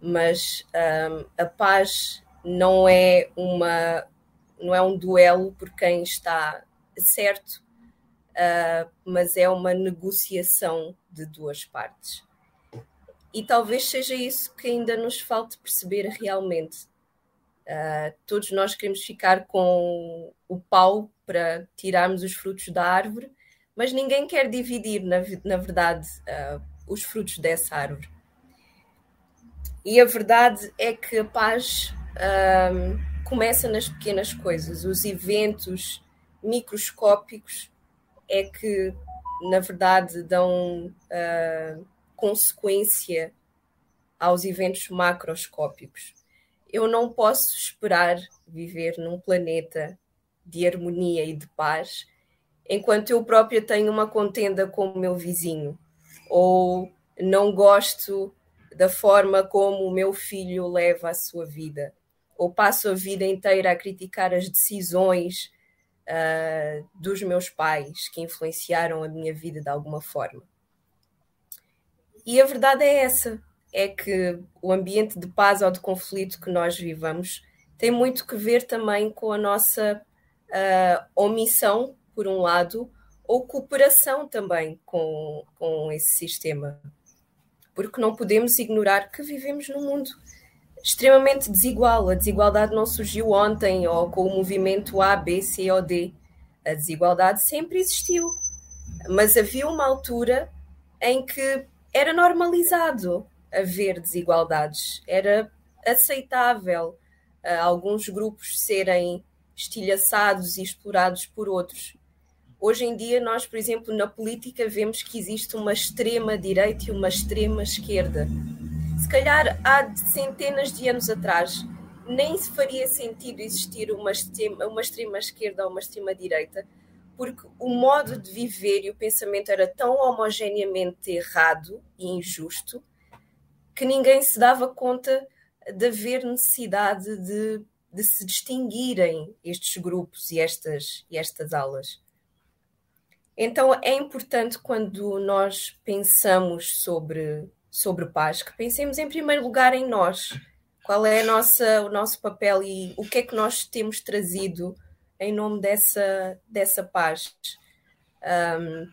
mas um, a paz não é uma não é um duelo por quem está certo, uh, mas é uma negociação de duas partes. E talvez seja isso que ainda nos falte perceber realmente. Uh, todos nós queremos ficar com o pau para tirarmos os frutos da árvore, mas ninguém quer dividir, na, na verdade, uh, os frutos dessa árvore. E a verdade é que a paz uh, começa nas pequenas coisas, os eventos microscópicos é que, na verdade, dão uh, consequência aos eventos macroscópicos. Eu não posso esperar viver num planeta de harmonia e de paz enquanto eu própria tenho uma contenda com o meu vizinho, ou não gosto da forma como o meu filho leva a sua vida, ou passo a vida inteira a criticar as decisões uh, dos meus pais que influenciaram a minha vida de alguma forma. E a verdade é essa: é que o ambiente de paz ou de conflito que nós vivamos tem muito que ver também com a nossa uh, omissão por um lado, ou cooperação também com, com esse sistema. Porque não podemos ignorar que vivemos num mundo extremamente desigual. A desigualdade não surgiu ontem ou com o movimento A, B, C ou D. A desigualdade sempre existiu. Mas havia uma altura em que era normalizado haver desigualdades, era aceitável uh, alguns grupos serem estilhaçados e explorados por outros. Hoje em dia, nós, por exemplo, na política, vemos que existe uma extrema direita e uma extrema esquerda. Se calhar há centenas de anos atrás nem se faria sentido existir uma extrema, uma extrema esquerda ou uma extrema direita, porque o modo de viver e o pensamento era tão homogeneamente errado e injusto que ninguém se dava conta de haver necessidade de, de se distinguirem estes grupos e estas, e estas alas. Então é importante quando nós pensamos sobre, sobre paz, que pensemos em primeiro lugar em nós. Qual é nossa, o nosso papel e o que é que nós temos trazido em nome dessa, dessa paz. Um,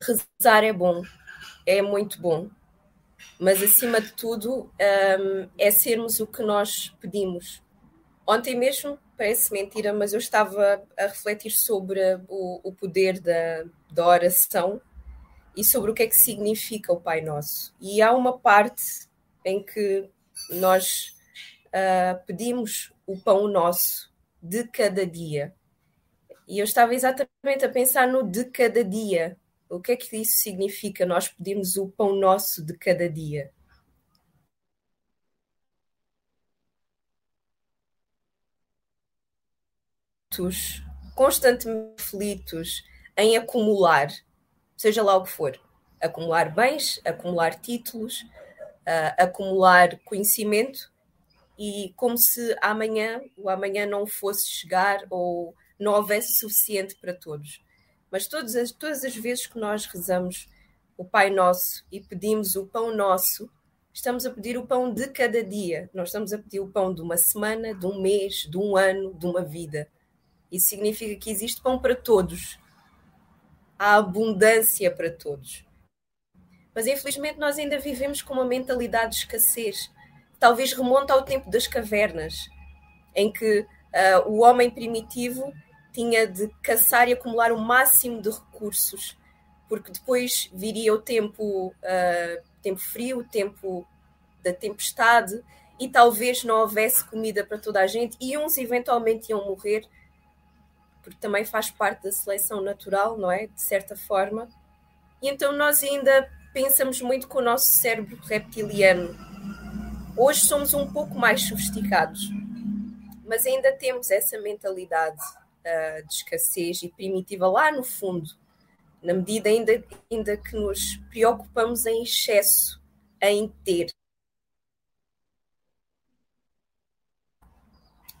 rezar é bom, é muito bom, mas acima de tudo um, é sermos o que nós pedimos. Ontem mesmo parece mentira, mas eu estava a refletir sobre o, o poder da, da oração e sobre o que é que significa o Pai Nosso. E há uma parte em que nós uh, pedimos o pão nosso de cada dia. E eu estava exatamente a pensar no de cada dia. O que é que isso significa? Nós pedimos o pão nosso de cada dia. constantemente aflitos em acumular, seja lá o que for, acumular bens, acumular títulos, uh, acumular conhecimento, e como se amanhã o amanhã não fosse chegar ou não houvesse suficiente para todos. Mas todas as, todas as vezes que nós rezamos o Pai Nosso e pedimos o pão nosso, estamos a pedir o pão de cada dia. Nós estamos a pedir o pão de uma semana, de um mês, de um ano, de uma vida. Isso significa que existe pão para todos. Há abundância para todos. Mas infelizmente nós ainda vivemos com uma mentalidade de escassez. Talvez remonta ao tempo das cavernas, em que uh, o homem primitivo tinha de caçar e acumular o máximo de recursos, porque depois viria o tempo, uh, tempo frio, o tempo da tempestade, e talvez não houvesse comida para toda a gente, e uns eventualmente iam morrer, porque também faz parte da seleção natural, não é? De certa forma. E então nós ainda pensamos muito com o nosso cérebro reptiliano. Hoje somos um pouco mais sofisticados, mas ainda temos essa mentalidade uh, de escassez e primitiva lá no fundo, na medida ainda, ainda que nos preocupamos em excesso, em ter.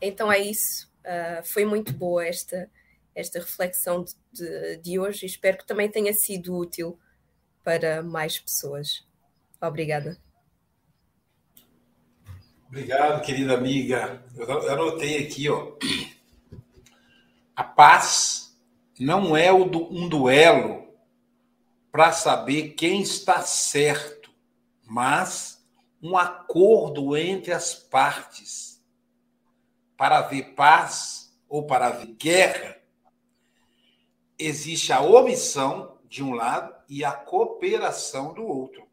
Então é isso. Uh, foi muito boa esta, esta reflexão de, de, de hoje e espero que também tenha sido útil para mais pessoas. Obrigada. Obrigado, querida amiga. Eu anotei aqui, ó. A paz não é um duelo para saber quem está certo, mas um acordo entre as partes. Para haver paz ou para haver guerra, existe a omissão de um lado e a cooperação do outro,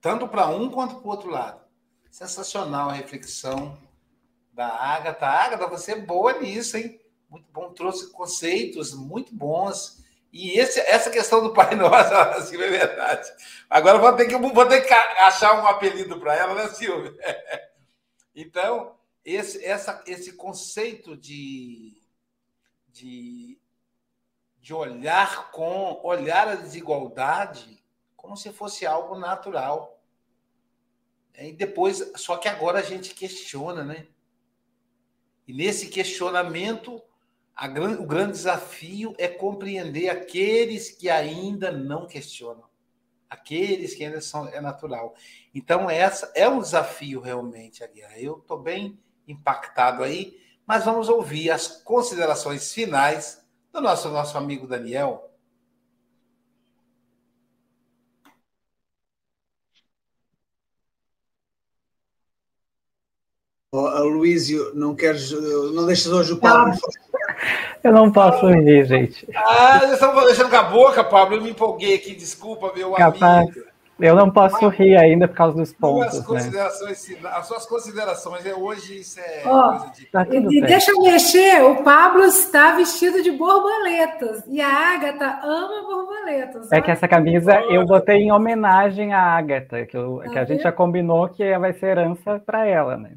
tanto para um quanto para o outro lado. Sensacional a reflexão da Agatha. Agatha, você é boa nisso, hein? Muito bom, trouxe conceitos muito bons. E esse, essa questão do Pai Nosso, <laughs> assim, é verdade. Agora vou ter que, vou ter que achar um apelido para ela, né, Silvia? <laughs> Então, esse, essa, esse conceito de, de de olhar com olhar a desigualdade como se fosse algo natural. E depois, só que agora a gente questiona, né? E nesse questionamento, a, o grande desafio é compreender aqueles que ainda não questionam, aqueles que ainda são é natural. Então essa é um desafio realmente, Aguiar. Eu estou bem impactado aí, mas vamos ouvir as considerações finais do nosso, nosso amigo Daniel. Oh, Luísio, não queres, não deixas hoje o Pablo. Eu não posso rir, gente. Ah, vocês estão deixando com a boca, Pablo. Eu me empolguei aqui, desculpa, meu Capaz. amigo. Eu não posso rir ainda por causa dos pontos. Suas considerações, né? As suas considerações, é, hoje isso é oh, coisa de. Tá e deixa eu mexer, o Pablo está vestido de borboletas e a Agatha ama borboletas. É que essa camisa oh. eu botei em homenagem à Agatha, que, eu, tá que a gente já combinou que vai ser herança para ela, né?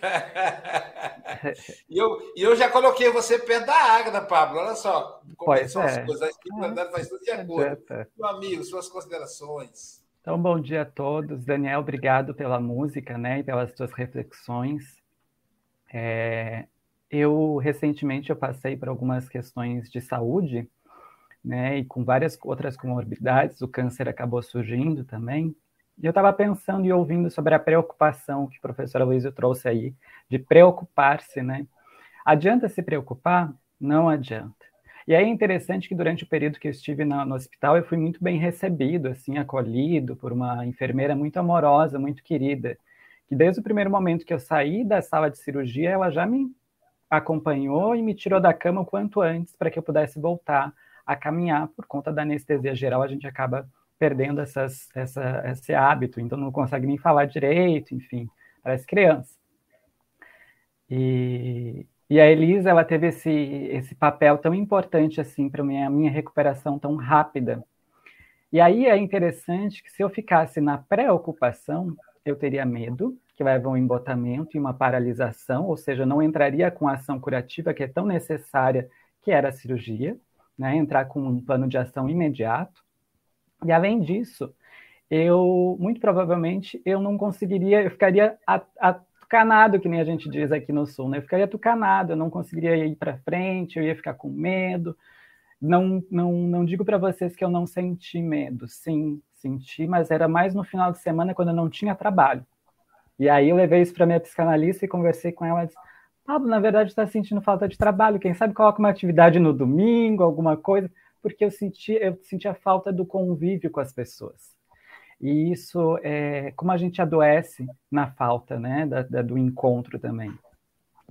<laughs> e, eu, e eu já coloquei você perto da Agatha, Pablo. Olha só como pois são é. as coisas. A espiritualidade faz tudo de acordo. Meu amigo, suas considerações. Então, bom dia a todos. Daniel, obrigado pela música né, e pelas suas reflexões. É, eu, recentemente, eu passei por algumas questões de saúde, né, e com várias outras comorbidades, o câncer acabou surgindo também. E eu estava pensando e ouvindo sobre a preocupação que o professor Luísio trouxe aí, de preocupar-se, né? Adianta se preocupar? Não adianta. E é interessante que durante o período que eu estive no, no hospital, eu fui muito bem recebido, assim, acolhido por uma enfermeira muito amorosa, muito querida, que desde o primeiro momento que eu saí da sala de cirurgia, ela já me acompanhou e me tirou da cama o quanto antes para que eu pudesse voltar a caminhar. Por conta da anestesia geral, a gente acaba perdendo essas, essa, esse hábito, então não consegue nem falar direito, enfim, parece criança. E, e a Elisa, ela teve esse, esse papel tão importante assim para minha minha recuperação tão rápida. E aí é interessante que se eu ficasse na preocupação, eu teria medo, que vai haver um embotamento e uma paralisação, ou seja, não entraria com a ação curativa que é tão necessária, que era a cirurgia, né? entrar com um plano de ação imediato. E além disso, eu muito provavelmente eu não conseguiria, eu ficaria a, a, tucanado, que nem a gente diz aqui no sul, né? Eu ficaria tucanado, eu não conseguiria ir para frente, eu ia ficar com medo. Não, não, não digo para vocês que eu não senti medo. Sim, senti, mas era mais no final de semana quando eu não tinha trabalho. E aí eu levei isso para minha psicanalista e conversei com ela. Disse, Pablo, na verdade, está sentindo falta de trabalho. Quem sabe coloca uma atividade no domingo, alguma coisa, porque eu senti, eu sentia falta do convívio com as pessoas. E isso é como a gente adoece na falta, né, da, da, do encontro também.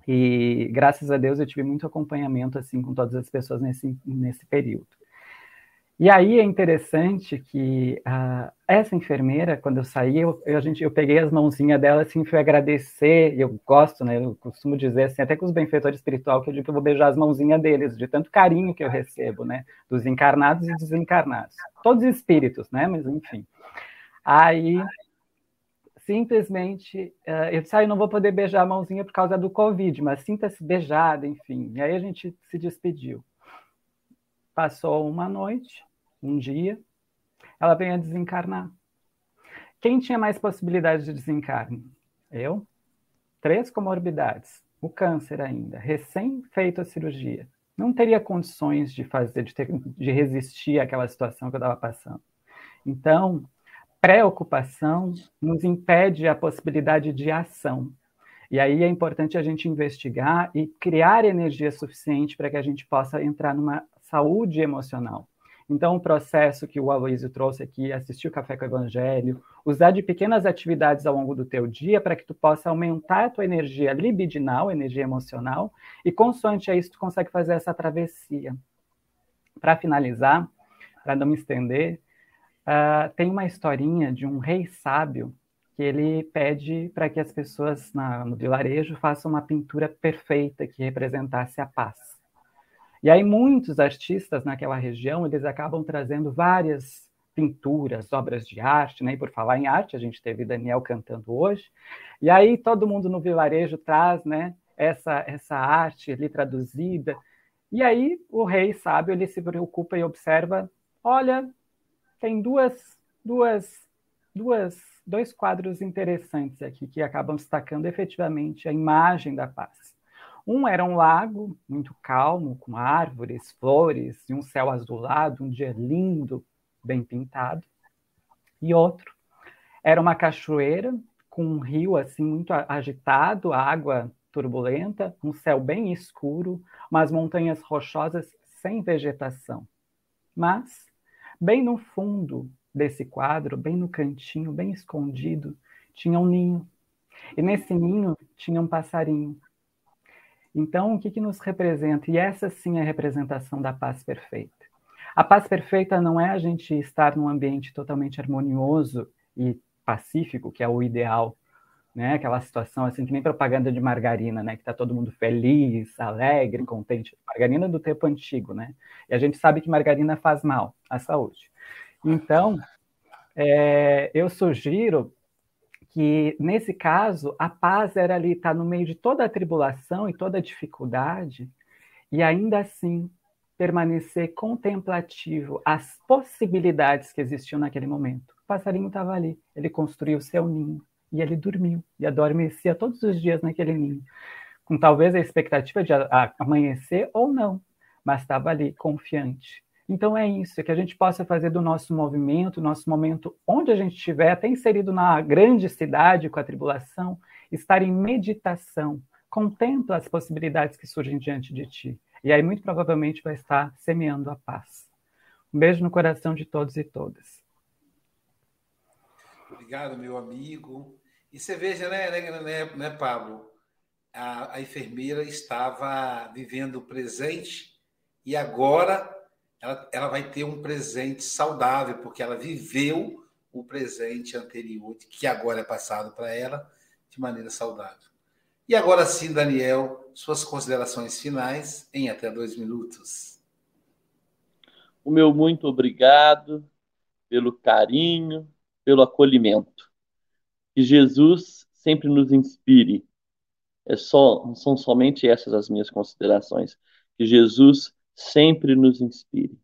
E graças a Deus eu tive muito acompanhamento assim com todas as pessoas nesse, nesse período. E aí é interessante que uh, essa enfermeira, quando eu saí, eu, eu, a gente, eu peguei as mãozinhas dela assim, fui agradecer, e eu gosto, né, eu costumo dizer assim, até com os benfeitores espiritual, que eu digo que eu vou beijar as mãozinhas deles, de tanto carinho que eu recebo, né, dos encarnados e desencarnados. Todos espíritos, né, mas enfim. Aí, simplesmente, uh, eu disse, ah, eu não vou poder beijar a mãozinha por causa do Covid, mas sinta-se beijada, enfim. E aí a gente se despediu. Passou uma noite, um dia, ela veio a desencarnar. Quem tinha mais possibilidade de desencarne? Eu. Três comorbidades. O câncer ainda, recém feito a cirurgia. Não teria condições de fazer, de, ter, de resistir àquela situação que eu estava passando. Então, preocupação nos impede a possibilidade de ação. E aí é importante a gente investigar e criar energia suficiente para que a gente possa entrar numa saúde emocional. Então, o processo que o Aloysio trouxe aqui, assistir o Café com o Evangelho, usar de pequenas atividades ao longo do teu dia para que tu possa aumentar a tua energia libidinal, energia emocional, e consoante a isso tu consegue fazer essa travessia. Para finalizar, para não me estender, uh, tem uma historinha de um rei sábio que ele pede para que as pessoas na, no vilarejo façam uma pintura perfeita que representasse a paz. E aí muitos artistas naquela região, eles acabam trazendo várias pinturas, obras de arte, né? E por falar em arte, a gente teve Daniel cantando hoje. E aí todo mundo no vilarejo traz, né, essa essa arte ali traduzida. E aí o rei sábio, ele se preocupa e observa, olha, tem duas duas duas dois quadros interessantes aqui que acabam destacando efetivamente a imagem da paz. Um era um lago muito calmo, com árvores, flores e um céu azulado, um dia lindo, bem pintado. E outro era uma cachoeira com um rio assim muito agitado, água turbulenta, um céu bem escuro, umas montanhas rochosas sem vegetação. Mas, bem no fundo desse quadro, bem no cantinho, bem escondido, tinha um ninho. E nesse ninho tinha um passarinho então, o que, que nos representa? E essa sim é a representação da paz perfeita. A paz perfeita não é a gente estar num ambiente totalmente harmonioso e pacífico, que é o ideal, né? Aquela situação assim que nem propaganda de margarina, né? Que tá todo mundo feliz, alegre, contente. Margarina do tempo antigo, né? E a gente sabe que margarina faz mal à saúde. Então, é, eu sugiro que nesse caso a paz era ali tá no meio de toda a tribulação e toda a dificuldade e ainda assim permanecer contemplativo às possibilidades que existiam naquele momento. O passarinho estava ali, ele construiu seu ninho e ele dormiu e adormecia todos os dias naquele ninho, com talvez a expectativa de amanhecer ou não, mas estava ali confiante. Então é isso, é que a gente possa fazer do nosso movimento, nosso momento, onde a gente estiver, até inserido na grande cidade com a tribulação, estar em meditação, contempla as possibilidades que surgem diante de ti. E aí, muito provavelmente, vai estar semeando a paz. Um beijo no coração de todos e todas. Obrigado, meu amigo. E você veja, né, né, né, né Pablo? A, a enfermeira estava vivendo o presente e agora ela, ela vai ter um presente saudável, porque ela viveu o presente anterior, que agora é passado para ela, de maneira saudável. E agora sim, Daniel, suas considerações finais em até dois minutos. O meu muito obrigado pelo carinho, pelo acolhimento. Que Jesus sempre nos inspire. É só, são somente essas as minhas considerações. Que Jesus sempre nos inspire.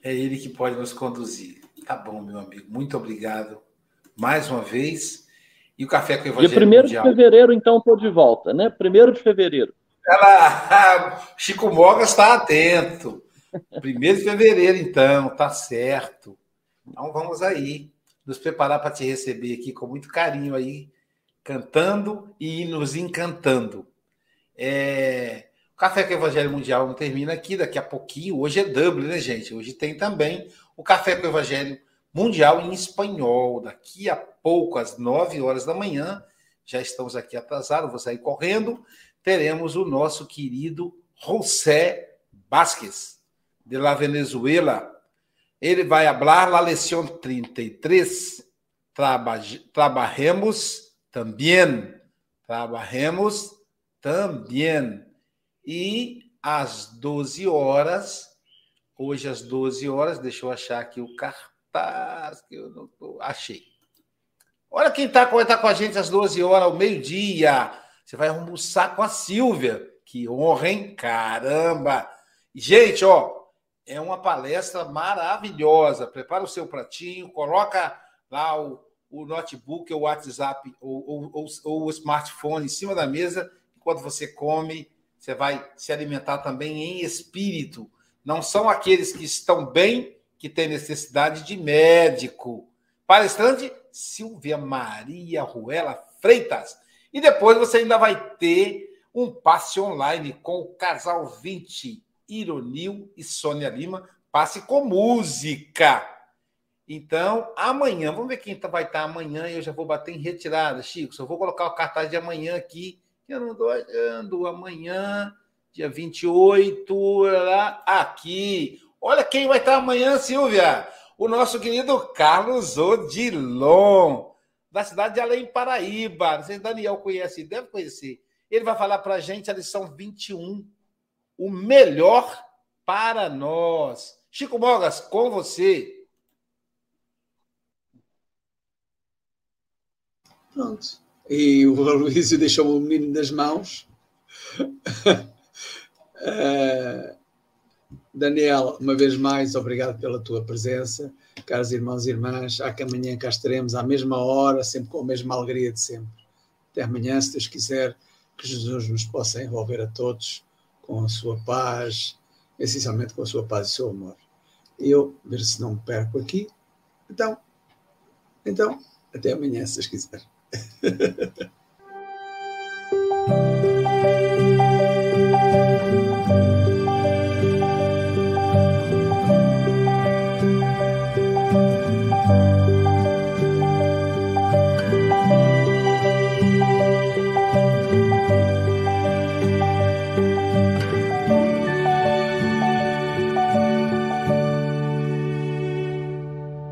É Ele que pode nos conduzir. Tá bom, meu amigo. Muito obrigado mais uma vez. E o Café com o Evangelho Dia 1 Mundial. de fevereiro, então, estou de volta, né? 1 de fevereiro. Ela, <laughs> Chico Mogas está atento. Primeiro de fevereiro, então, tá certo. Então vamos aí nos preparar para te receber aqui com muito carinho aí, cantando e nos encantando. É... O Café com o Evangelho Mundial não termina aqui, daqui a pouquinho. Hoje é Dublin, né, gente? Hoje tem também o Café com o Evangelho Mundial em espanhol. Daqui a pouco, às 9 horas da manhã, já estamos aqui atrasados, vou sair correndo. Teremos o nosso querido José Vázquez, de la Venezuela. Ele vai falar la lição 33. Trabalhemos também. Trabalhemos também. E às 12 horas, hoje às 12 horas, deixa eu achar aqui o cartaz que eu não tô, achei. Olha quem está tá com a gente às 12 horas, ao meio-dia. Você vai almoçar com a Silvia. Que honra, hein? Caramba! Gente, ó, é uma palestra maravilhosa. Prepara o seu pratinho, coloca lá o, o notebook, o WhatsApp ou, ou, ou, ou o smartphone em cima da mesa enquanto você come você vai se alimentar também em espírito. Não são aqueles que estão bem que têm necessidade de médico. Palestrante Silvia Maria Ruela Freitas. E depois você ainda vai ter um passe online com o casal 20, Ironil e Sônia Lima. Passe com música. Então, amanhã, vamos ver quem vai estar amanhã. Eu já vou bater em retirada, Chico. Só vou colocar o cartaz de amanhã aqui eu não estou achando. Amanhã, dia 28, lá, aqui. Olha quem vai estar amanhã, Silvia. O nosso querido Carlos Odilon, da cidade de Além Paraíba. Não sei se Daniel conhece, deve conhecer. Ele vai falar para a gente a lição 21. O melhor para nós. Chico Mogas, com você. Pronto e o Aloysio deixou o menino nas mãos. uh, <laughs> Daniel, uma vez mais, obrigado pela tua presença. Caros irmãos e irmãs, há que amanhã cá estaremos à mesma hora, sempre com a mesma alegria de sempre. Até amanhã, se Deus quiser, que Jesus nos possa envolver a todos com a sua paz, essencialmente com a sua paz e seu amor. Eu, ver se não me perco aqui. Então, então, até amanhã, se Deus quiser. <laughs>